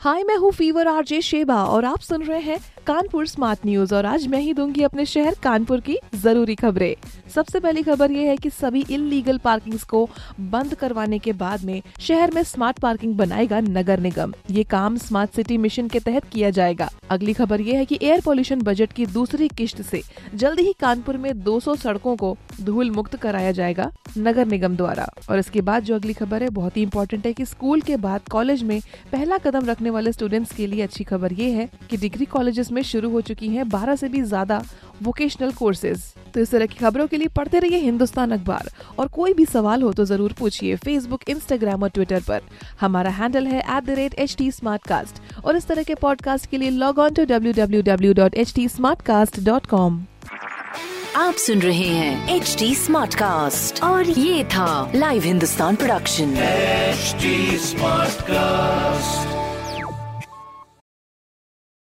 हाय, मैं हूँ fever RJ Sheba और आप सुन रहे हैं कानपुर स्मार्ट न्यूज़ और आज मैं ही दूँगी अपने शहर कानपुर की ज़रूरी खबरें। सबसे पहली खबर ये है कि सभी इलीगल पार्किंग्स को बंद करवाने के बाद में शहर में स्मार्ट पार्किंग बनाएगा नगर निगम। ये काम स्मार्ट सिटी मिशन के तहत किया जाएगा। अगली खबर ये है कि एयर पोल्यूशन बजट की दूसरी किश्त से जल्द ही कानपुर में 200 सड़कों को धूल मुक्त कराया जाएगा नगर निगम द्वारा। और इसके बाद जो अगली खबर है, बहुत ही इंपॉर्टेंट है की स्कूल के बाद कॉलेज में पहला कदम रखने वाले स्टूडेंट्स के लिए अच्छी खबर ये है कि डिग्री कॉलेजेस में शुरू हो चुकी हैं 12 से भी ज़्यादा वोकेशनल कोर्सेज तो इस तरह की खबरों के लिए पढ़ते रहिए हिंदुस्तान अखबार। और कोई भी सवाल हो तो ज़रूर पूछिए फेसबुक इंस्टाग्राम और ट्विटर पर। हमारा हैंडल है at the rate H T और इस तरह के पॉडकास्ट के लिए log on to W W W dot H T Smartcast dot com आप सुन रहे हैं एच डी स्मार्ट कास्ट और ये था Live Hindustan production HD Smartcast.